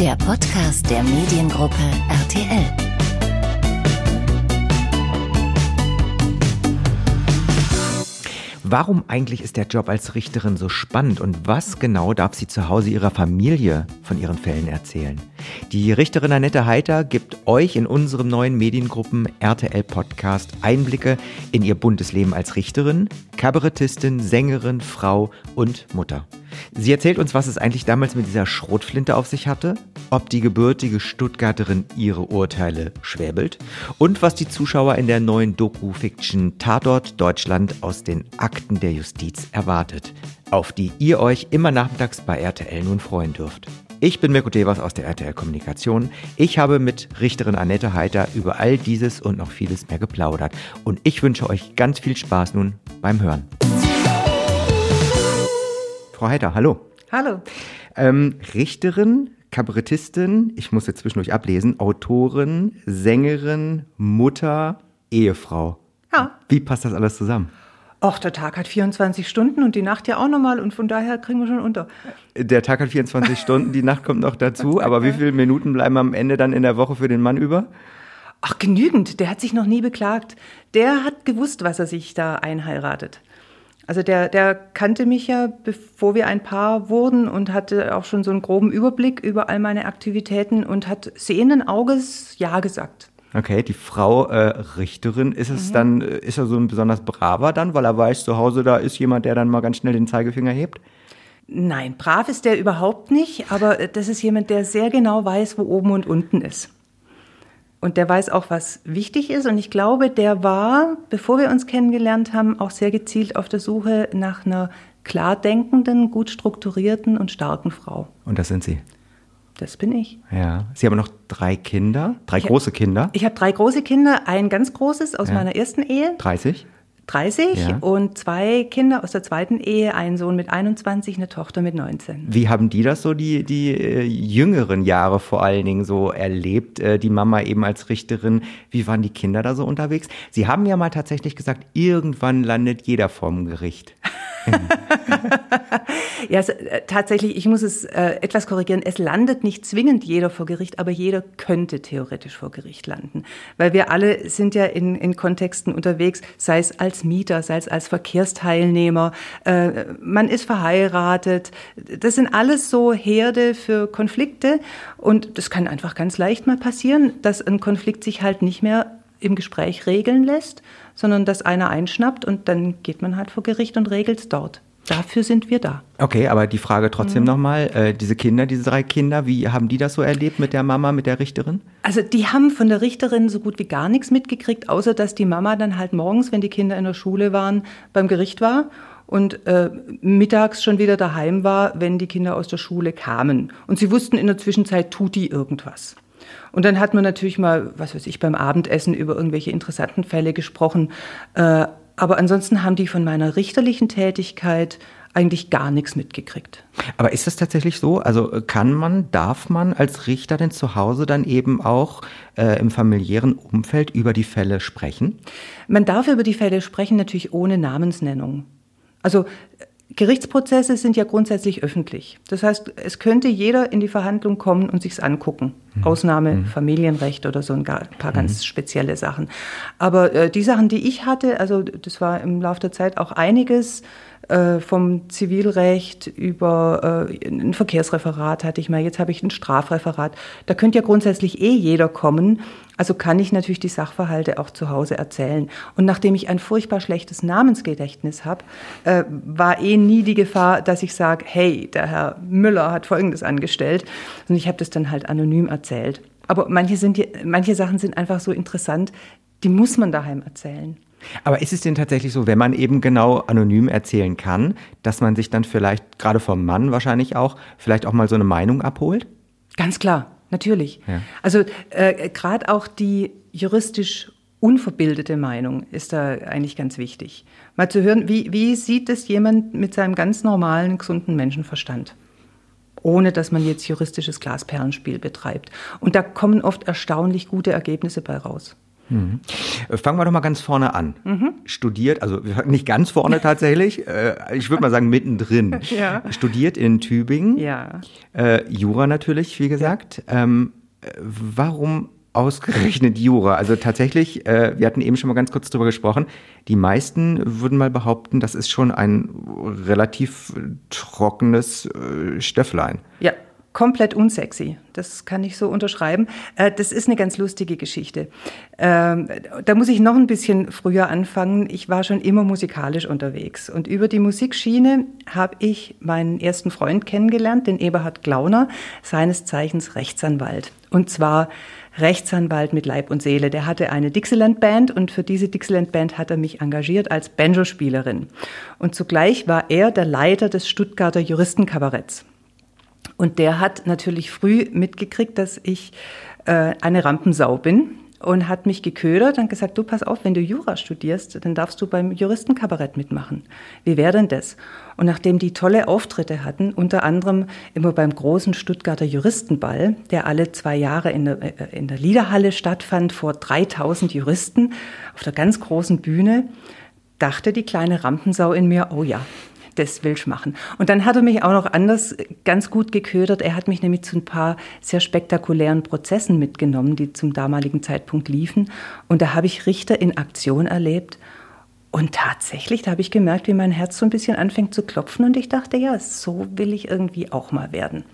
der Podcast der Mediengruppe RTL. Warum eigentlich ist der Job als Richterin so spannend und was genau darf sie zu Hause ihrer Familie von ihren Fällen erzählen? Die Richterin Annette Heiter gibt euch in unserem neuen Mediengruppen RTL Podcast Einblicke in ihr buntes Leben als Richterin, Kabarettistin, Sängerin, Frau und Mutter. Sie erzählt uns, was es eigentlich damals mit dieser Schrotflinte auf sich hatte, ob die gebürtige Stuttgarterin ihre Urteile schwäbelt und was die Zuschauer in der neuen Doku-Fiction Tatort Deutschland aus den Akten der Justiz erwartet, auf die ihr euch immer nachmittags bei RTL nun freuen dürft. Ich bin Mirko Devers aus der RTL Kommunikation. Ich habe mit Richterin Annette Heiter über all dieses und noch vieles mehr geplaudert. Und ich wünsche euch ganz viel Spaß nun beim Hören. Frau Heiter, hallo. Hallo. Ähm, Richterin, Kabarettistin, ich muss jetzt zwischendurch ablesen, Autorin, Sängerin, Mutter, Ehefrau. Ja. Wie passt das alles zusammen? Och, der Tag hat 24 Stunden und die Nacht ja auch nochmal und von daher kriegen wir schon unter. Der Tag hat 24 Stunden, die Nacht kommt noch dazu, aber wie viele Minuten bleiben am Ende dann in der Woche für den Mann über? Ach, genügend. Der hat sich noch nie beklagt. Der hat gewusst, was er sich da einheiratet. Also der, der kannte mich ja, bevor wir ein Paar wurden und hatte auch schon so einen groben Überblick über all meine Aktivitäten und hat sehenden Auges Ja gesagt. Okay, die Frau äh, Richterin, ist es mhm. dann, äh, ist er so ein besonders braver dann, weil er weiß, zu Hause da ist jemand, der dann mal ganz schnell den Zeigefinger hebt? Nein, brav ist der überhaupt nicht, aber äh, das ist jemand, der sehr genau weiß, wo oben und unten ist. Und der weiß auch, was wichtig ist. Und ich glaube, der war, bevor wir uns kennengelernt haben, auch sehr gezielt auf der Suche nach einer klar denkenden, gut strukturierten und starken Frau. Und das sind Sie? Das bin ich. Ja. Sie haben noch drei Kinder, drei ich große Kinder. Ich habe drei große Kinder, ein ganz großes aus ja. meiner ersten Ehe. 30? 30 ja. und zwei Kinder aus der zweiten Ehe, einen Sohn mit 21, eine Tochter mit 19. Wie haben die das so, die, die äh, jüngeren Jahre vor allen Dingen so erlebt, äh, die Mama eben als Richterin? Wie waren die Kinder da so unterwegs? Sie haben ja mal tatsächlich gesagt, irgendwann landet jeder vorm Gericht. ja, also, äh, tatsächlich, ich muss es äh, etwas korrigieren. Es landet nicht zwingend jeder vor Gericht, aber jeder könnte theoretisch vor Gericht landen. Weil wir alle sind ja in, in Kontexten unterwegs, sei es als Mieter, sei es als Verkehrsteilnehmer. Äh, man ist verheiratet. Das sind alles so Herde für Konflikte. Und das kann einfach ganz leicht mal passieren, dass ein Konflikt sich halt nicht mehr im Gespräch regeln lässt, sondern dass einer einschnappt und dann geht man halt vor Gericht und regelt es dort. Dafür sind wir da. Okay, aber die Frage trotzdem mhm. nochmal, äh, diese Kinder, diese drei Kinder, wie haben die das so erlebt mit der Mama, mit der Richterin? Also die haben von der Richterin so gut wie gar nichts mitgekriegt, außer dass die Mama dann halt morgens, wenn die Kinder in der Schule waren, beim Gericht war und äh, mittags schon wieder daheim war, wenn die Kinder aus der Schule kamen. Und sie wussten in der Zwischenzeit, tut die irgendwas. Und dann hat man natürlich mal, was weiß ich, beim Abendessen über irgendwelche interessanten Fälle gesprochen. Äh, aber ansonsten haben die von meiner richterlichen Tätigkeit eigentlich gar nichts mitgekriegt. Aber ist das tatsächlich so? Also äh, kann man, darf man als Richter denn zu Hause dann eben auch äh, im familiären Umfeld über die Fälle sprechen? Man darf über die Fälle sprechen, natürlich ohne Namensnennung. Also Gerichtsprozesse sind ja grundsätzlich öffentlich. Das heißt, es könnte jeder in die Verhandlung kommen und sich's angucken. Mhm. Ausnahme mhm. Familienrecht oder so ein paar mhm. ganz spezielle Sachen. Aber äh, die Sachen, die ich hatte, also das war im Laufe der Zeit auch einiges, vom Zivilrecht über äh, ein Verkehrsreferat hatte ich mal, jetzt habe ich ein Strafreferat. Da könnte ja grundsätzlich eh jeder kommen. Also kann ich natürlich die Sachverhalte auch zu Hause erzählen. Und nachdem ich ein furchtbar schlechtes Namensgedächtnis habe, äh, war eh nie die Gefahr, dass ich sage, hey, der Herr Müller hat Folgendes angestellt. Und ich habe das dann halt anonym erzählt. Aber manche, sind, manche Sachen sind einfach so interessant, die muss man daheim erzählen. Aber ist es denn tatsächlich so, wenn man eben genau anonym erzählen kann, dass man sich dann vielleicht, gerade vom Mann wahrscheinlich auch, vielleicht auch mal so eine Meinung abholt? Ganz klar, natürlich. Ja. Also äh, gerade auch die juristisch unverbildete Meinung ist da eigentlich ganz wichtig. Mal zu hören, wie, wie sieht es jemand mit seinem ganz normalen, gesunden Menschenverstand? Ohne dass man jetzt juristisches Glasperlenspiel betreibt. Und da kommen oft erstaunlich gute Ergebnisse bei raus. Mhm. Fangen wir doch mal ganz vorne an. Mhm. Studiert, also nicht ganz vorne tatsächlich, äh, ich würde mal sagen mittendrin. ja. Studiert in Tübingen. Ja. Äh, Jura natürlich, wie gesagt. Ja. Ähm, warum ausgerechnet Jura? Also tatsächlich, äh, wir hatten eben schon mal ganz kurz drüber gesprochen, die meisten würden mal behaupten, das ist schon ein relativ trockenes äh, Stöfflein. Ja, komplett unsexy. Das kann ich so unterschreiben. Äh, das ist eine ganz lustige Geschichte. Ähm, da muss ich noch ein bisschen früher anfangen. Ich war schon immer musikalisch unterwegs. Und über die Musikschiene habe ich meinen ersten Freund kennengelernt, den Eberhard Glauner, seines Zeichens Rechtsanwalt. Und zwar Rechtsanwalt mit Leib und Seele. Der hatte eine Dixieland-Band und für diese Dixieland-Band hat er mich engagiert als Banjo-Spielerin. Und zugleich war er der Leiter des Stuttgarter Juristenkabaretts. Und der hat natürlich früh mitgekriegt, dass ich äh, eine Rampensau bin und hat mich geködert und gesagt, du pass auf, wenn du Jura studierst, dann darfst du beim Juristenkabarett mitmachen. Wie wäre denn das? Und nachdem die tolle Auftritte hatten, unter anderem immer beim großen Stuttgarter Juristenball, der alle zwei Jahre in der, äh, in der Liederhalle stattfand, vor 3000 Juristen auf der ganz großen Bühne, dachte die kleine Rampensau in mir, oh ja, das will ich machen. Und dann hat er mich auch noch anders ganz gut geködert. Er hat mich nämlich zu ein paar sehr spektakulären Prozessen mitgenommen, die zum damaligen Zeitpunkt liefen. Und da habe ich Richter in Aktion erlebt. Und tatsächlich, da habe ich gemerkt, wie mein Herz so ein bisschen anfängt zu klopfen. Und ich dachte, ja, so will ich irgendwie auch mal werden.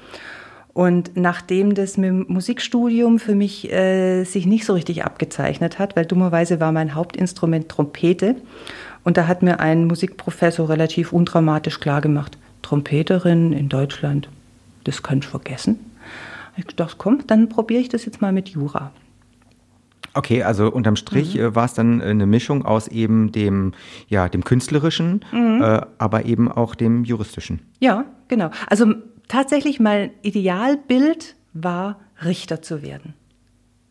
Und nachdem das mit dem Musikstudium für mich äh, sich nicht so richtig abgezeichnet hat, weil dummerweise war mein Hauptinstrument Trompete und da hat mir ein Musikprofessor relativ undramatisch klargemacht, Trompeterin in Deutschland, das kann ich vergessen. Ich dachte, komm, dann probiere ich das jetzt mal mit Jura. Okay, also unterm Strich mhm. Äh, war es dann äh, eine Mischung aus eben dem, ja, dem künstlerischen, mhm. äh, aber eben auch dem juristischen. Ja, genau. Also tatsächlich mein Idealbild war, Richter zu werden.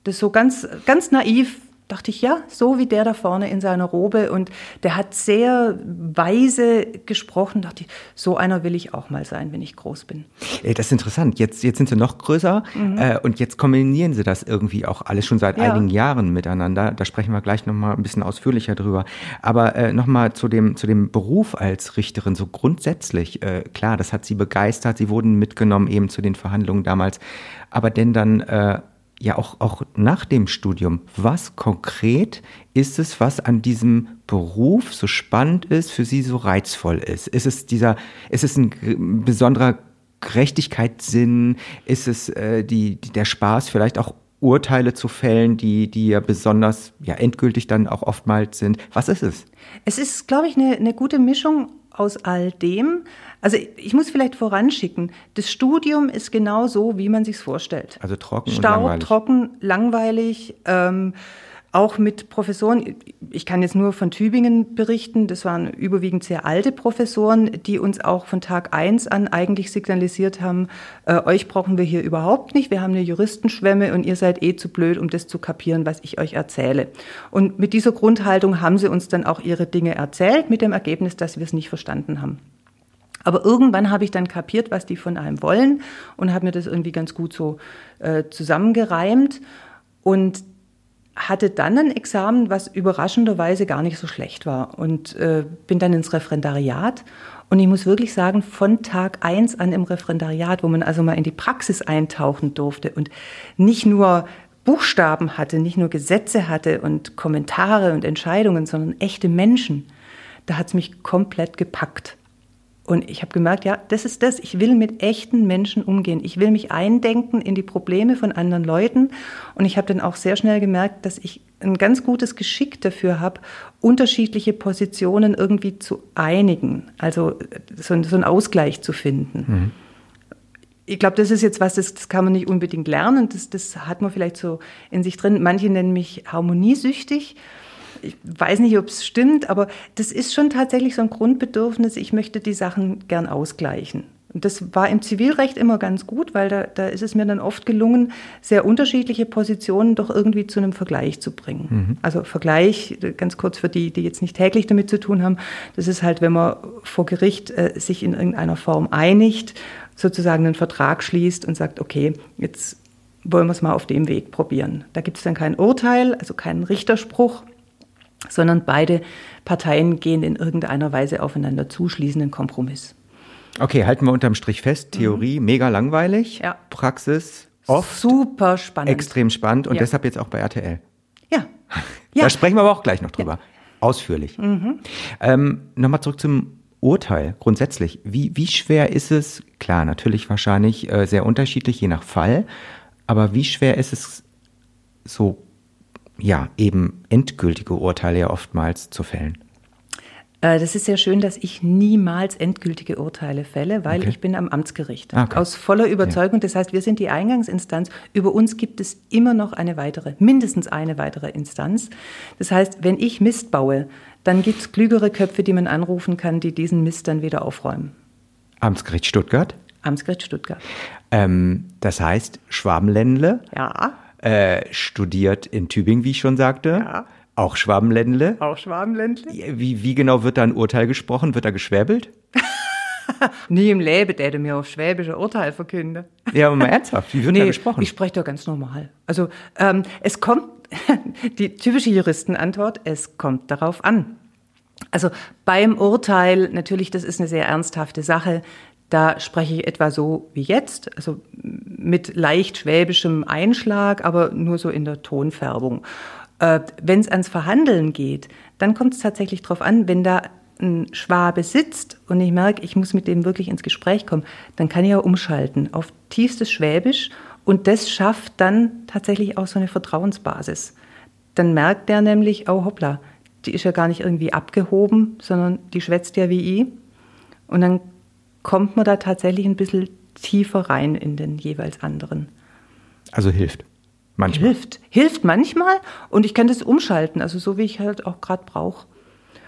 Das ist so ganz, ganz naiv dachte ich, ja, so wie der da vorne in seiner Robe und der hat sehr weise gesprochen, dachte ich, so einer will ich auch mal sein, wenn ich groß bin. Das ist interessant. Jetzt, jetzt sind sie noch größer mhm. äh, und jetzt kombinieren sie das irgendwie auch alles schon seit ja. einigen Jahren miteinander. Da sprechen wir gleich nochmal ein bisschen ausführlicher drüber. Aber äh, nochmal zu dem, zu dem Beruf als Richterin, so grundsätzlich, äh, klar, das hat sie begeistert, sie wurden mitgenommen eben zu den Verhandlungen damals. Aber denn dann äh, ja auch, auch nach dem Studium, was konkret ist es, was an diesem Beruf so spannend ist, für Sie so reizvoll ist? Ist es dieser, ist es ein besonderer Gerechtigkeitssinn? Ist es äh, die, der Spaß, vielleicht auch Urteile zu fällen, die, die ja besonders ja, endgültig dann auch oftmals sind? Was ist es? Es ist, glaube ich, eine, eine gute Mischung aus all dem. Also ich muss vielleicht voranschicken, das Studium ist genau so, wie man sich vorstellt. Also trocken Stau, und langweilig. trocken, langweilig. Ähm, auch mit Professoren, ich kann jetzt nur von Tübingen berichten, das waren überwiegend sehr alte Professoren, die uns auch von Tag eins an eigentlich signalisiert haben, äh, euch brauchen wir hier überhaupt nicht, wir haben eine Juristenschwemme und ihr seid eh zu blöd, um das zu kapieren, was ich euch erzähle. Und mit dieser Grundhaltung haben sie uns dann auch ihre Dinge erzählt, mit dem Ergebnis, dass wir es nicht verstanden haben. Aber irgendwann habe ich dann kapiert, was die von einem wollen und habe mir das irgendwie ganz gut so äh, zusammengereimt. Und hatte dann ein Examen, was überraschenderweise gar nicht so schlecht war und äh, bin dann ins Referendariat. Und ich muss wirklich sagen, von Tag eins an im Referendariat, wo man also mal in die Praxis eintauchen durfte und nicht nur Buchstaben hatte, nicht nur Gesetze hatte und Kommentare und Entscheidungen, sondern echte Menschen, da hat es mich komplett gepackt. Und ich habe gemerkt, ja, das ist das. Ich will mit echten Menschen umgehen. Ich will mich eindenken in die Probleme von anderen Leuten. Und ich habe dann auch sehr schnell gemerkt, dass ich ein ganz gutes Geschick dafür habe, unterschiedliche Positionen irgendwie zu einigen. Also so, so einen Ausgleich zu finden. Mhm. Ich glaube, das ist jetzt was, das, das, kann man nicht unbedingt lernen. Das, das hat man vielleicht so in sich drin. Manche nennen mich harmoniesüchtig ich weiß nicht, ob es stimmt, aber das ist schon tatsächlich so ein Grundbedürfnis. Ich möchte die Sachen gern ausgleichen. Und das war im Zivilrecht immer ganz gut, weil da, da ist es mir dann oft gelungen, sehr unterschiedliche Positionen doch irgendwie zu einem Vergleich zu bringen. Mhm. Also Vergleich, ganz kurz für die, die jetzt nicht täglich damit zu tun haben, das ist halt, wenn man vor Gericht äh, sich in irgendeiner Form einigt, sozusagen einen Vertrag schließt und sagt, okay, jetzt wollen wir es mal auf dem Weg probieren. Da gibt es dann kein Urteil, also keinen Richterspruch, sondern beide Parteien gehen in irgendeiner Weise aufeinander zu, schließen einen Kompromiss. Okay, halten wir unterm Strich fest. Theorie mhm. mega langweilig, ja. Praxis oft super spannend. Extrem spannend und Ja. deshalb jetzt auch bei RTL. Ja. Da ja. sprechen wir aber auch gleich noch drüber. Ausführlich. Ähm, Nochmal zurück zum Urteil grundsätzlich. Wie, wie schwer ist es, klar, natürlich wahrscheinlich äh, sehr unterschiedlich, je nach Fall, aber wie schwer ist es, so, ja, eben endgültige Urteile ja oftmals zu fällen? Äh, Das ist sehr schön, dass ich niemals endgültige Urteile fälle, weil Okay. ich bin am Amtsgericht. Ah, okay. Aus voller Überzeugung. Das heißt, wir sind die Eingangsinstanz. Über uns gibt es immer noch eine weitere, mindestens eine weitere Instanz. Das heißt, wenn ich Mist baue, dann gibt es klügere Köpfe, die man anrufen kann, die diesen Mist dann wieder aufräumen. Amtsgericht Stuttgart. Amtsgericht Stuttgart. Ähm, das heißt, Schwabenländle Ja, äh, studiert in Tübingen, wie ich schon sagte. Ja. Auch Schwabenländle. auch Schwabenländle. Wie, wie genau wird da ein Urteil gesprochen? Wird da geschwäbelt? Nie im Leben, der hätte mir auf schwäbische Urteil verkünden. Ja, aber mal ernsthaft, wie wird da gesprochen? Ich spreche da ganz normal. Also ähm, es kommt, die typische Juristenantwort, es kommt darauf an. Also beim Urteil, natürlich, das ist eine sehr ernsthafte Sache, da spreche ich etwa so wie jetzt, also mit leicht schwäbischem Einschlag, aber nur so in der Tonfärbung. Äh, wenn es ans Verhandeln geht, dann kommt es tatsächlich darauf an, wenn da ein Schwabe sitzt und ich merke, ich muss mit dem wirklich ins Gespräch kommen, dann kann ich ja umschalten auf tiefstes Schwäbisch und das schafft dann tatsächlich auch so eine Vertrauensbasis. Dann merkt der nämlich, oh hoppla, die ist ja gar nicht irgendwie abgehoben, sondern die schwätzt ja wie ich. Und dann kommt man da tatsächlich ein bisschen tiefer rein in den jeweils anderen. Also hilft. Manchmal. Hilft. Hilft manchmal und ich kann das umschalten, also so wie ich halt auch gerade brauche.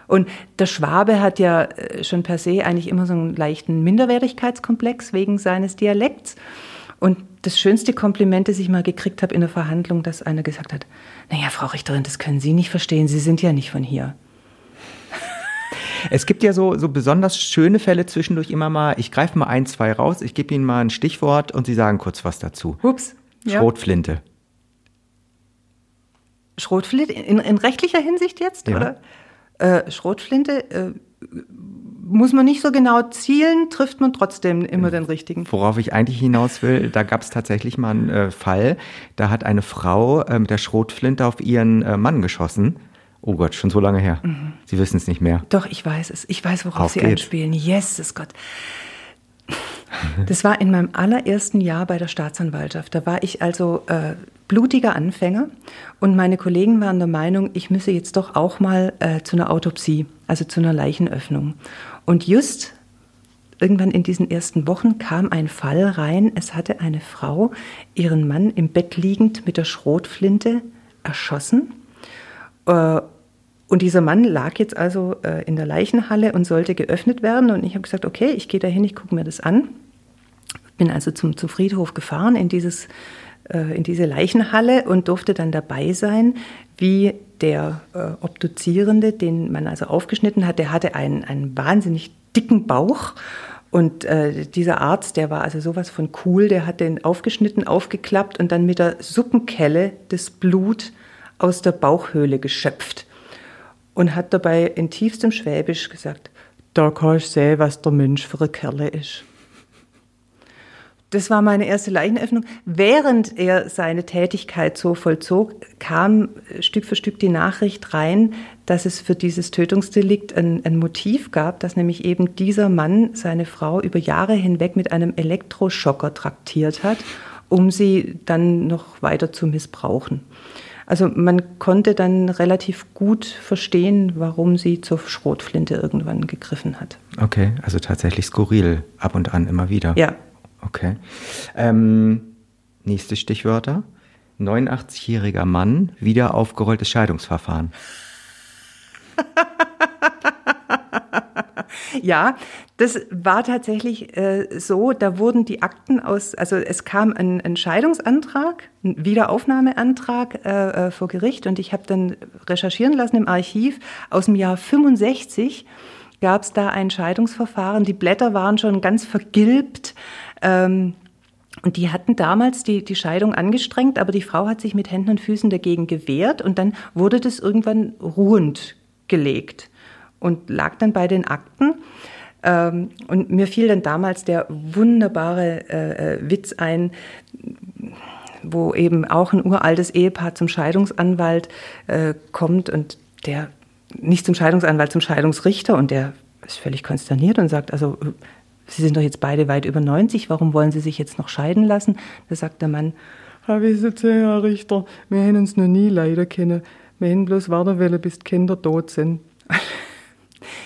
Und der Schwabe hat ja äh, schon per se eigentlich immer so einen leichten Minderwertigkeitskomplex wegen seines Dialekts. Und das schönste Kompliment, das ich mal gekriegt habe in der Verhandlung, dass einer gesagt hat, naja, Frau Richterin, das können Sie nicht verstehen, Sie sind ja nicht von hier. Es gibt ja so, so besonders schöne Fälle zwischendurch immer mal. Ich greife mal ein, zwei raus, ich gebe Ihnen mal ein Stichwort und Sie sagen kurz was dazu. Ups. Ja. Schrotflinte. Schrotflinte, in, in rechtlicher Hinsicht jetzt, Ja. oder? Äh, Schrotflinte äh, muss man nicht so genau zielen, trifft man trotzdem immer den richtigen. Worauf ich eigentlich hinaus will, da gab es tatsächlich mal einen äh, Fall, da hat eine Frau äh, mit der Schrotflinte auf ihren äh, Mann geschossen. Oh Gott, schon so lange her. Sie wissen es nicht mehr. Doch, ich weiß es. Ich weiß, worauf Auf Sie geht's. anspielen. Jesus Gott. Das war in meinem allerersten Jahr bei der Staatsanwaltschaft. Da war ich also äh, blutiger Anfänger und meine Kollegen waren der Meinung, ich müsse jetzt doch auch mal äh, zu einer Autopsie, also zu einer Leichenöffnung. Und just irgendwann in diesen ersten Wochen kam ein Fall rein. Es hatte eine Frau ihren Mann im Bett liegend mit der Schrotflinte erschossen. Äh, und dieser Mann lag jetzt also äh, in der Leichenhalle und sollte geöffnet werden. Und ich habe gesagt, okay, ich gehe dahin, ich gucke mir das an. Bin also zum, zum Friedhof gefahren in, dieses, äh, in diese Leichenhalle und durfte dann dabei sein, wie der äh, Obduzierende, den man also aufgeschnitten hat, der hatte einen, einen wahnsinnig dicken Bauch. Und äh, dieser Arzt, der war also sowas von cool, der hat den aufgeschnitten, aufgeklappt und dann mit der Suppenkelle das Blut aus der Bauchhöhle geschöpft und hat dabei in tiefstem Schwäbisch gesagt, da kann ich sehen, was der Mensch für ein Kerle ist. Das war meine erste Leichenöffnung. Während er seine Tätigkeit so vollzog, kam Stück für Stück die Nachricht rein, dass es für dieses Tötungsdelikt ein, ein Motiv gab, dass nämlich eben dieser Mann seine Frau über Jahre hinweg mit einem Elektroschocker traktiert hat, um sie dann noch weiter zu missbrauchen. Also man konnte dann relativ gut verstehen, warum sie zur Schrotflinte irgendwann gegriffen hat. Okay, also tatsächlich skurril, ab und an immer wieder. Ja, Okay. Ähm, nächste Stichwörter. 89-jähriger Mann, wieder aufgerolltes Scheidungsverfahren. Ja, das war tatsächlich äh, so. Da wurden die Akten aus, also es kam ein, ein Scheidungsantrag, ein Wiederaufnahmeantrag äh, äh, vor Gericht und ich habe dann recherchieren lassen im Archiv aus dem Jahr 65 gab es da ein Scheidungsverfahren. Die Blätter waren schon ganz vergilbt. Ähm, Und die hatten damals die, die Scheidung angestrengt, aber die Frau hat sich mit Händen und Füßen dagegen gewehrt und dann wurde das irgendwann ruhend gelegt und lag dann bei den Akten. Ähm, und mir fiel dann damals der wunderbare äh, äh, Witz ein, wo eben auch ein uraltes Ehepaar zum Scheidungsanwalt äh, kommt und der nicht zum Scheidungsanwalt, zum Scheidungsrichter und der ist völlig konsterniert und sagt, also Sie sind doch jetzt beide weit über 90, warum wollen Sie sich jetzt noch scheiden lassen? Da sagt der Mann, Herr Herr Richter, wir haben uns noch nie leider kennen. Wir haben bloß warten wollen, bis die Kinder tot sind.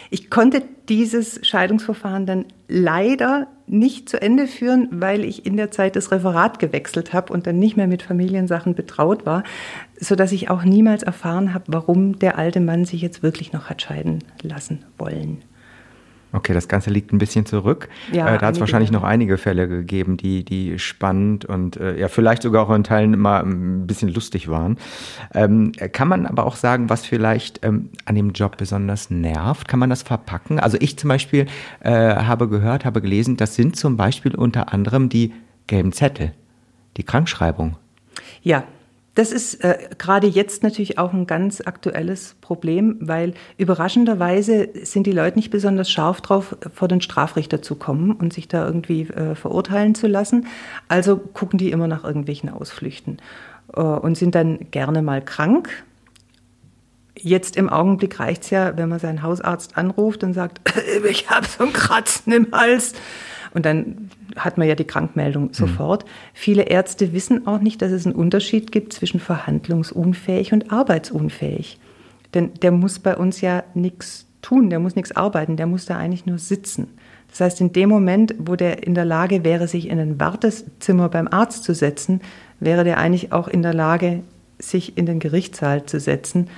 Ich konnte dieses Scheidungsverfahren dann leider nicht zu Ende führen, weil ich in der Zeit das Referat gewechselt habe und dann nicht mehr mit Familiensachen betraut war, sodass ich auch niemals erfahren habe, warum der alte Mann sich jetzt wirklich noch hat scheiden lassen wollen. Okay, das Ganze liegt ein bisschen zurück. Ja, äh, da hat es wahrscheinlich noch einige Fälle gegeben, die, die spannend und äh, ja, vielleicht sogar auch in Teilen mal ein bisschen lustig waren. Ähm, kann man aber auch sagen, was vielleicht ähm, an dem Job besonders nervt? Kann man das verpacken? Also ich zum Beispiel äh, habe gehört, habe gelesen, das sind zum Beispiel unter anderem die gelben Zettel, die Krankschreibung. Ja, das ist äh, gerade jetzt natürlich auch ein ganz aktuelles Problem, weil überraschenderweise sind die Leute nicht besonders scharf drauf, vor den Strafrichter zu kommen und sich da irgendwie äh, verurteilen zu lassen. Also gucken die immer nach irgendwelchen Ausflüchten äh, und sind dann gerne mal krank. Jetzt im Augenblick reicht es ja, wenn man seinen Hausarzt anruft und sagt, ich habe so ein Kratzen im Hals. Und dann hat man ja die Krankmeldung mhm. sofort. Mhm. Viele Ärzte wissen auch nicht, dass es einen Unterschied gibt zwischen verhandlungsunfähig und arbeitsunfähig. Denn der muss bei uns ja nichts tun, der muss nichts arbeiten, der muss da eigentlich nur sitzen. Das heißt, in dem Moment, wo der in der Lage wäre, sich in ein Wartezimmer beim Arzt zu setzen, wäre der eigentlich auch in der Lage, sich in den Gerichtssaal zu setzen,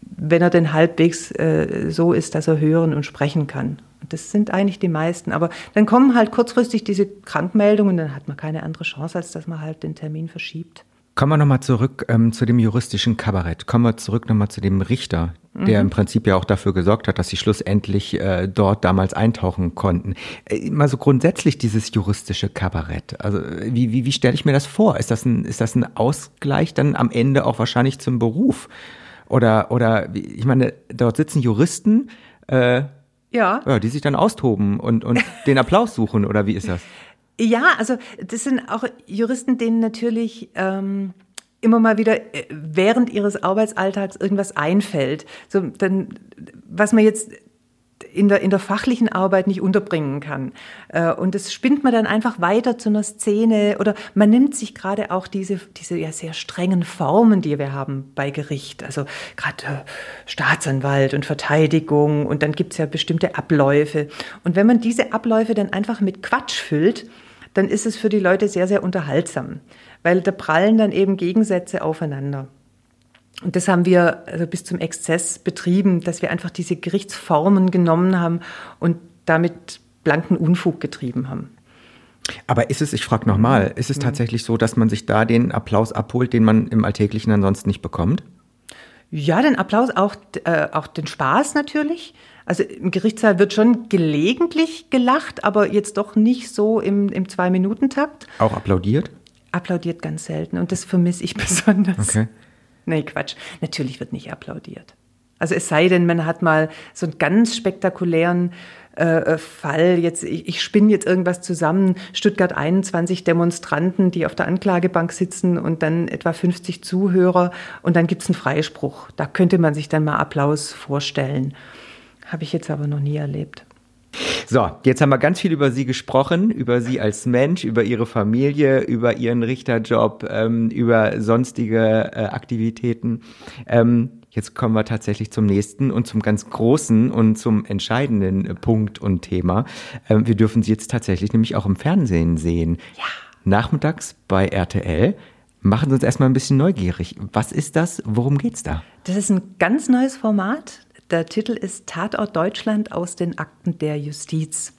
wenn er denn halbwegs äh, so ist, dass er hören und sprechen kann. Das sind eigentlich die meisten. Aber dann kommen halt kurzfristig diese Krankmeldungen, dann hat man keine andere Chance, als dass man halt den Termin verschiebt. Kommen wir nochmal zurück ähm, zu dem juristischen Kabarett. Kommen wir zurück nochmal zu dem Richter, der mhm. im Prinzip ja auch dafür gesorgt hat, dass sie schlussendlich äh, dort damals eintauchen konnten. Äh, mal so grundsätzlich dieses juristische Kabarett. Also wie, wie, wie stelle ich mir das vor? Ist das, ein, ist das ein Ausgleich dann am Ende auch wahrscheinlich zum Beruf? Oder, oder ich meine, dort sitzen Juristen, äh, ja. ja. Die sich dann austoben und, und den Applaus suchen, oder wie ist das? Ja, also das sind auch Juristen, denen natürlich ähm, immer mal wieder äh, während ihres Arbeitsalltags irgendwas einfällt. So, dann, was man jetzt in der, in der fachlichen Arbeit nicht unterbringen kann. Äh, und das spinnt man dann einfach weiter zu einer Szene oder man nimmt sich gerade auch diese, diese ja sehr strengen Formen, die wir haben bei Gericht. Also gerade äh, Staatsanwalt und Verteidigung und dann gibt es ja bestimmte Abläufe. Und wenn man diese Abläufe dann einfach mit Quatsch füllt, dann ist es für die Leute sehr, sehr unterhaltsam, weil da prallen dann eben Gegensätze aufeinander. Und das haben wir also bis zum Exzess betrieben, dass wir einfach diese Gerichtsformen genommen haben und damit blanken Unfug getrieben haben. Aber ist es, ich frage nochmal, ist es mhm. tatsächlich so, dass man sich da den Applaus abholt, den man im Alltäglichen ansonsten nicht bekommt? Ja, den Applaus, auch, äh, auch den Spaß natürlich. Also im Gerichtssaal wird schon gelegentlich gelacht, aber jetzt doch nicht so im, im Zwei-Minuten-Takt. Auch applaudiert? Applaudiert ganz selten und das vermisse ich besonders. Okay. Nee, Quatsch. Natürlich wird nicht applaudiert. Also es sei denn, man hat mal so einen ganz spektakulären äh, Fall. Jetzt, ich, ich spinne jetzt irgendwas zusammen. Stuttgart 21 Demonstranten, die auf der Anklagebank sitzen und dann etwa 50 Zuhörer und dann gibt es einen Freispruch. Da könnte man sich dann mal Applaus vorstellen. Habe ich jetzt aber noch nie erlebt. So, jetzt haben wir ganz viel über Sie gesprochen, über Sie als Mensch, über Ihre Familie, über Ihren Richterjob, ähm, über sonstige äh, Aktivitäten. Ähm, jetzt kommen wir tatsächlich zum nächsten und zum ganz großen und zum entscheidenden äh, Punkt und Thema. Ähm, wir dürfen Sie jetzt tatsächlich nämlich auch im Fernsehen sehen. Ja. Nachmittags bei RTL. Machen Sie uns erstmal ein bisschen neugierig. Was ist das? Worum geht's da? Das ist ein ganz neues Format. Der Titel ist Tatort Deutschland aus den Akten der Justiz.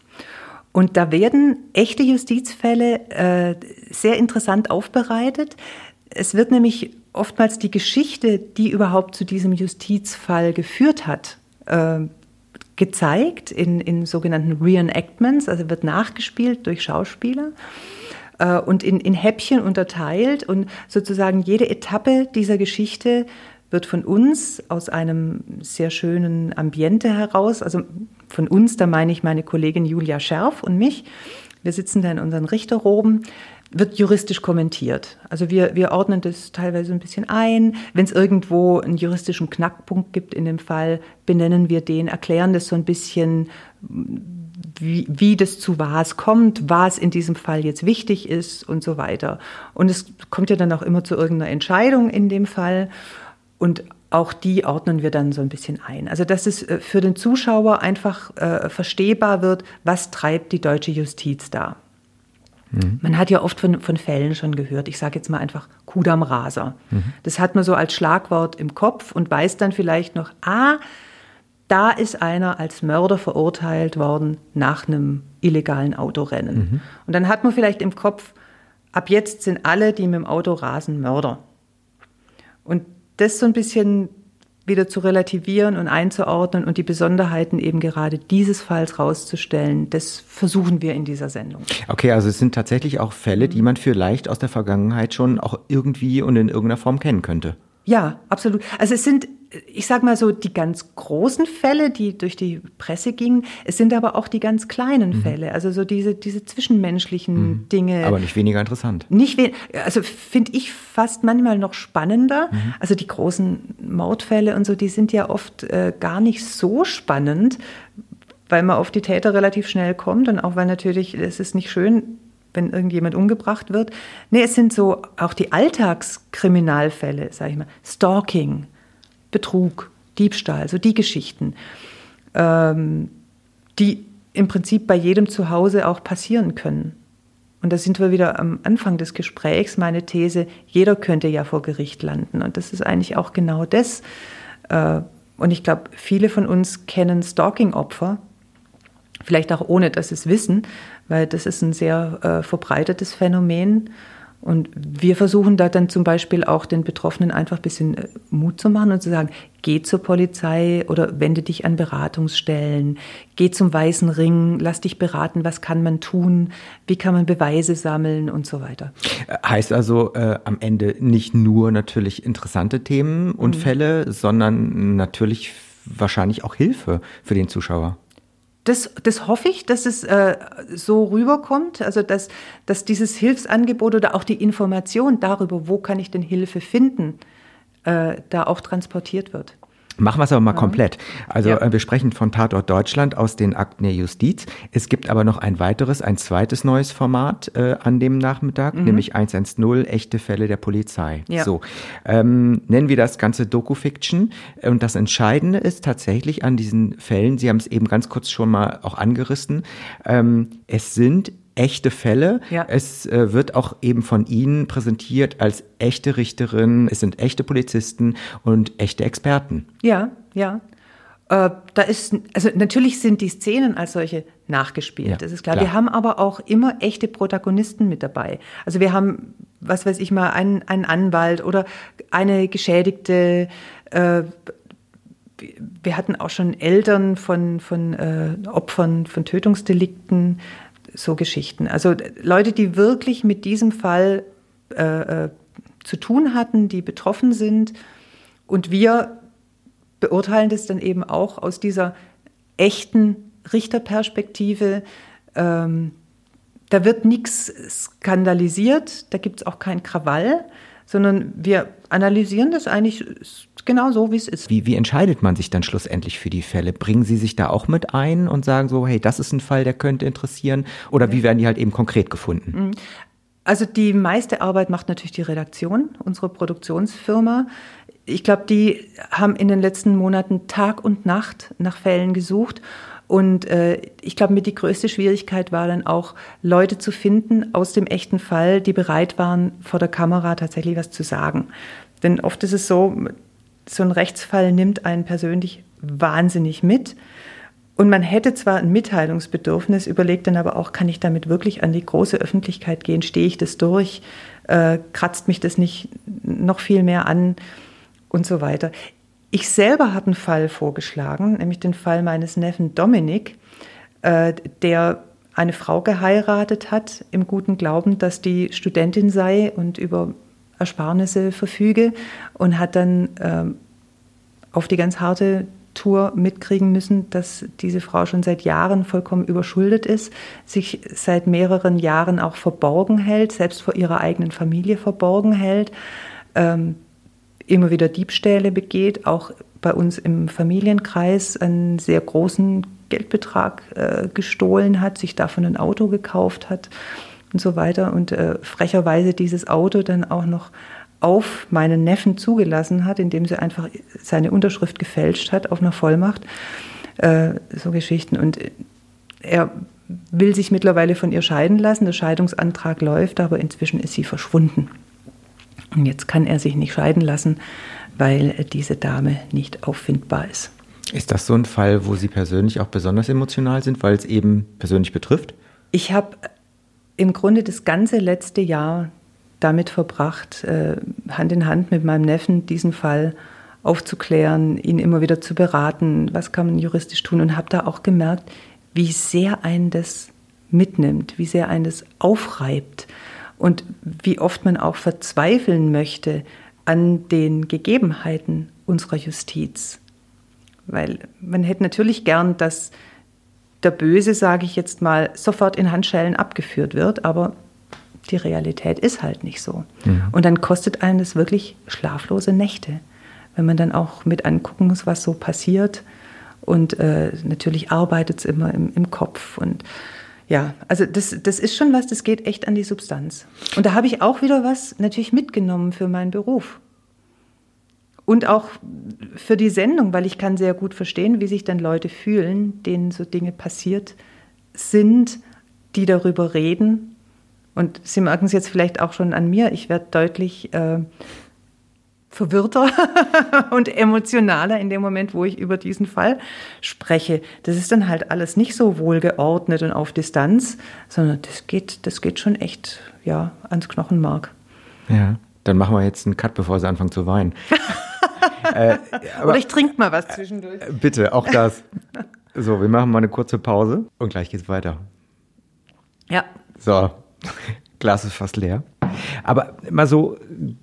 Und da werden echte Justizfälle äh, sehr interessant aufbereitet. Es wird nämlich oftmals die Geschichte, die überhaupt zu diesem Justizfall geführt hat, äh, gezeigt in, in sogenannten Reenactments, also wird nachgespielt durch Schauspieler. äh, und in, in Häppchen unterteilt. Und sozusagen jede Etappe dieser Geschichte wird von uns aus einem sehr schönen Ambiente heraus, also von uns, da meine ich meine Kollegin Julia Scherf und mich, wir sitzen da in unseren Richterroben, wird juristisch kommentiert. Also wir, wir ordnen das teilweise ein bisschen ein. Wenn es irgendwo einen juristischen Knackpunkt gibt in dem Fall, benennen wir den, erklären das so ein bisschen, wie, wie das zu was kommt, was in diesem Fall jetzt wichtig ist und so weiter. Und es kommt ja dann auch immer zu irgendeiner Entscheidung in dem Fall. Und auch die ordnen wir dann so ein bisschen ein. Also dass es äh, für den Zuschauer einfach äh, verstehbar wird, was treibt die deutsche Justiz da. Mhm. Man hat ja oft von, von Fällen schon gehört. Ich sage jetzt mal einfach Kudam Raser. Mhm. Das hat man so als Schlagwort im Kopf und weiß dann vielleicht noch, ah, da ist einer als Mörder verurteilt worden nach einem illegalen Autorennen. Mhm. Und dann hat man vielleicht im Kopf, ab jetzt sind alle, die mit dem Auto rasen, Mörder. Und das so ein bisschen wieder zu relativieren und einzuordnen und die Besonderheiten eben gerade dieses Falls rauszustellen, das versuchen wir in dieser Sendung. Okay, also es sind tatsächlich auch Fälle, die man vielleicht aus der Vergangenheit schon auch irgendwie und in irgendeiner Form kennen könnte. Ja, absolut. Also es sind ich sage mal so, die ganz großen Fälle, die durch die Presse gingen, es sind aber auch die ganz kleinen mhm. Fälle, also so diese, diese zwischenmenschlichen mhm. Dinge. Aber nicht weniger interessant. Nicht we also finde ich fast manchmal noch spannender. Mhm. Also die großen Mordfälle und so, die sind ja oft äh, gar nicht so spannend, weil man auf die Täter relativ schnell kommt und auch weil natürlich, es ist nicht schön, wenn irgendjemand umgebracht wird. Nee, es sind so auch die Alltagskriminalfälle, sage ich mal. Stalking, Betrug, Diebstahl, so die Geschichten, ähm, die im Prinzip bei jedem zu Hause auch passieren können. Und da sind wir wieder am Anfang des Gesprächs, meine These, jeder könnte ja vor Gericht landen. Und das ist eigentlich auch genau das. Äh, und ich glaube, viele von uns kennen Stalking-Opfer, vielleicht auch ohne dass sie es wissen, weil das ist ein sehr äh, verbreitetes Phänomen. Und wir versuchen da dann zum Beispiel auch den Betroffenen einfach ein bisschen äh, Mut zu machen und zu sagen, geh zur Polizei oder wende dich an Beratungsstellen, geh zum Weißen Ring, lass dich beraten, was kann man tun, wie kann man Beweise sammeln und so weiter. Äh, heißt also äh, am Ende nicht nur natürlich interessante Themen und mhm. Fälle, sondern natürlich wahrscheinlich auch Hilfe für den Zuschauer das, das hoffe ich, dass es äh, so rüberkommt, also dass, dass dieses Hilfsangebot oder auch die Information darüber, wo kann ich denn Hilfe finden, äh, da auch transportiert wird. Machen wir es aber mal ja. komplett. Also ja. äh, wir sprechen von Tatort Deutschland aus den Akten der Justiz. Es gibt aber noch ein weiteres, ein zweites neues Format äh, an dem Nachmittag, mhm. nämlich 110, echte Fälle der Polizei. Ja. So, ähm, nennen wir das Ganze Doku-Fiction. Und das Entscheidende ist tatsächlich an diesen Fällen, Sie haben es eben ganz kurz schon mal auch angerissen, ähm, es sind echte Fälle. Ja. Es äh, wird auch eben von Ihnen präsentiert als echte Richterin. Es sind echte Polizisten und echte Experten. Ja, ja. Äh, da ist, also natürlich sind die Szenen als solche nachgespielt, ja, das ist klar. klar. Wir haben aber auch immer echte Protagonisten mit dabei. Also wir haben, was weiß ich mal, einen, einen Anwalt oder eine Geschädigte, äh, wir hatten auch schon Eltern von, von äh, Opfern von Tötungsdelikten so Geschichten. Also Leute, die wirklich mit diesem Fall äh, äh, zu tun hatten, die betroffen sind. Und wir beurteilen das dann eben auch aus dieser echten Richterperspektive. Ähm, da wird nichts skandalisiert, da gibt es auch keinen Krawall, sondern wir analysieren das eigentlich genau so, wie es ist. Wie, wie entscheidet man sich dann schlussendlich für die Fälle? Bringen Sie sich da auch mit ein und sagen so, hey, das ist ein Fall, der könnte interessieren? Oder wie werden die halt eben konkret gefunden? Mhm. Also die meiste Arbeit macht natürlich die Redaktion, unsere Produktionsfirma. Ich glaube, die haben in den letzten Monaten Tag und Nacht nach Fällen gesucht. Und äh, ich glaube, mit die größte Schwierigkeit war dann auch, Leute zu finden aus dem echten Fall, die bereit waren, vor der Kamera tatsächlich was zu sagen. Denn oft ist es so, so ein Rechtsfall nimmt einen persönlich wahnsinnig mit. Und man hätte zwar ein Mitteilungsbedürfnis, überlegt dann aber auch, kann ich damit wirklich an die große Öffentlichkeit gehen? Stehe ich das durch? Äh, kratzt mich das nicht noch viel mehr an? Und so weiter. Ich selber habe einen Fall vorgeschlagen, nämlich den Fall meines Neffen Dominik, äh, der eine Frau geheiratet hat, im guten Glauben, dass die Studentin sei und über Ersparnisse verfüge und hat dann ähm, auf die ganz harte Tour mitkriegen müssen, dass diese Frau schon seit Jahren vollkommen überschuldet ist, sich seit mehreren Jahren auch verborgen hält, selbst vor ihrer eigenen Familie verborgen hält, ähm, immer wieder Diebstähle begeht, auch bei uns im Familienkreis einen sehr großen Geldbetrag äh, gestohlen hat, sich davon ein Auto gekauft hat und so weiter und äh, frecherweise dieses Auto dann auch noch auf meinen Neffen zugelassen hat, indem sie einfach seine Unterschrift gefälscht hat auf einer Vollmacht. Äh, so Geschichten. Und er will sich mittlerweile von ihr scheiden lassen. Der Scheidungsantrag läuft, aber inzwischen ist sie verschwunden. Und jetzt kann er sich nicht scheiden lassen, weil diese Dame nicht auffindbar ist. Ist das so ein Fall, wo Sie persönlich auch besonders emotional sind, weil es eben persönlich betrifft? Ich habe im Grunde das ganze letzte Jahr damit verbracht, äh, Hand in Hand mit meinem Neffen diesen Fall aufzuklären, ihn immer wieder zu beraten, was kann man juristisch tun und habe da auch gemerkt, wie sehr einen das mitnimmt, wie sehr einen das aufreibt und wie oft man auch verzweifeln möchte an den Gegebenheiten unserer Justiz. Weil man hätte natürlich gern, dass der Böse, sage ich jetzt mal, sofort in Handschellen abgeführt wird, aber die Realität ist halt nicht so. Mhm. Und dann kostet einen das wirklich schlaflose Nächte, wenn man dann auch mit angucken muss, was so passiert. Und äh, natürlich arbeitet es immer im, im Kopf. Und ja, also das, das ist schon was, das geht echt an die Substanz. Und da habe ich auch wieder was natürlich mitgenommen für meinen Beruf. Und auch für die Sendung, weil ich kann sehr gut verstehen, wie sich dann Leute fühlen, denen so Dinge passiert sind, die darüber reden. Und Sie merken es jetzt vielleicht auch schon an mir, ich werde deutlich äh, verwirrter und emotionaler in dem Moment, wo ich über diesen Fall spreche. Das ist dann halt alles nicht so wohlgeordnet und auf Distanz, sondern das geht, das geht schon echt ja, ans Knochenmark. Ja, dann machen wir jetzt einen Cut, bevor Sie anfangen zu weinen. äh, aber, Oder ich trinke mal was zwischendurch. Äh, bitte, auch das. So, wir machen mal eine kurze Pause und gleich geht's weiter. Ja. So, Glas ist fast leer. Aber mal so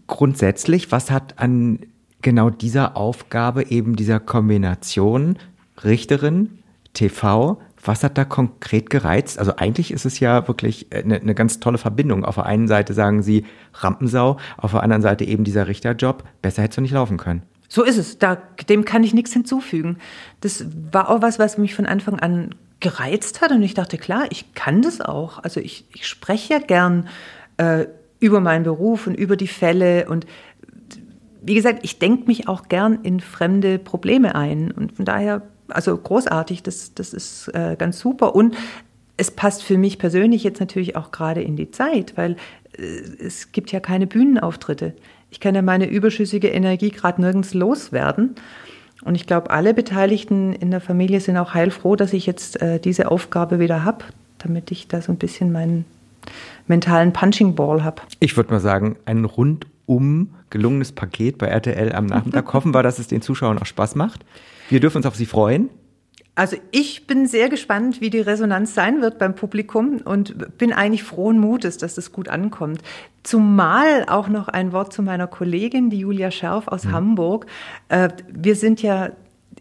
grundsätzlich, was hat an genau dieser Aufgabe, eben dieser Kombination Richterin, TV, was hat da konkret gereizt? Also eigentlich ist es ja wirklich eine, eine, ganz tolle Verbindung. Auf der einen Seite sagen Sie Rampensau, auf der anderen Seite eben dieser Richterjob. Besser hättest du nicht laufen können. So ist es. Da, dem kann ich nichts hinzufügen. Das war auch was, was mich von Anfang an gereizt hat. Und ich dachte, klar, ich kann das auch. Also ich, ich spreche ja gern äh, über meinen Beruf und über die Fälle. Und wie gesagt, ich denke mich auch gern in fremde Probleme ein. Und von daher, also großartig, das, das ist äh, ganz super. Und es passt für mich persönlich jetzt natürlich auch gerade in die Zeit, weil äh, es gibt ja keine Bühnenauftritte. Ich kann ja meine überschüssige Energie gerade nirgends loswerden. Und ich glaube, alle Beteiligten in der Familie sind auch heilfroh, dass ich jetzt äh, diese Aufgabe wieder habe, damit ich da so ein bisschen meinen mentalen Punching Ball habe. Ich würde mal sagen, ein rundum gelungenes Paket bei RTL am Nachmittag. Hoffen wir, dass es den Zuschauern auch Spaß macht. Wir dürfen uns auf Sie freuen. Also ich bin sehr gespannt, wie die Resonanz sein wird beim Publikum und bin eigentlich frohen Mutes, dass das gut ankommt. Zumal auch noch ein Wort zu meiner Kollegin, die Julia Scherf aus mhm. Hamburg. Äh, wir sind ja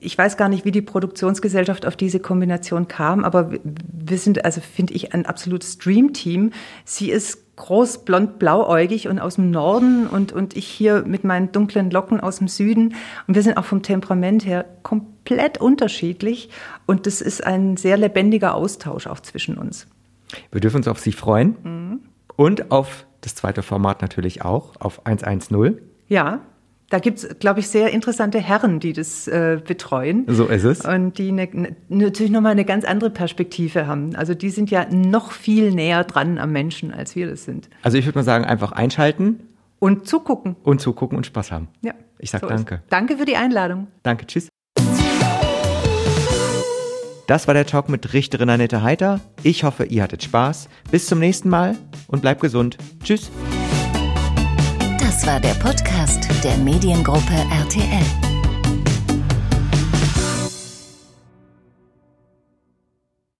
ich weiß gar nicht, wie die Produktionsgesellschaft auf diese Kombination kam, aber wir sind, also finde ich, ein absolutes Stream-Team. Sie ist groß, blond, blauäugig und aus dem Norden und, und ich hier mit meinen dunklen Locken aus dem Süden. Und wir sind auch vom Temperament her komplett unterschiedlich. Und das ist ein sehr lebendiger Austausch auch zwischen uns. Wir dürfen uns auf Sie freuen mhm. und auf das zweite Format natürlich auch, auf 110. Ja, da gibt es, glaube ich, sehr interessante Herren, die das äh, betreuen. So ist es. Und die ne, ne, natürlich nochmal eine ganz andere Perspektive haben. Also die sind ja noch viel näher dran am Menschen, als wir das sind. Also ich würde mal sagen, einfach einschalten. Und zugucken. Und zugucken und Spaß haben. Ja. Ich sage so danke. Ist. Danke für die Einladung. Danke, tschüss. Das war der Talk mit Richterin Annette Heiter. Ich hoffe, ihr hattet Spaß. Bis zum nächsten Mal und bleibt gesund. Tschüss. Das war der Podcast der Mediengruppe RTL.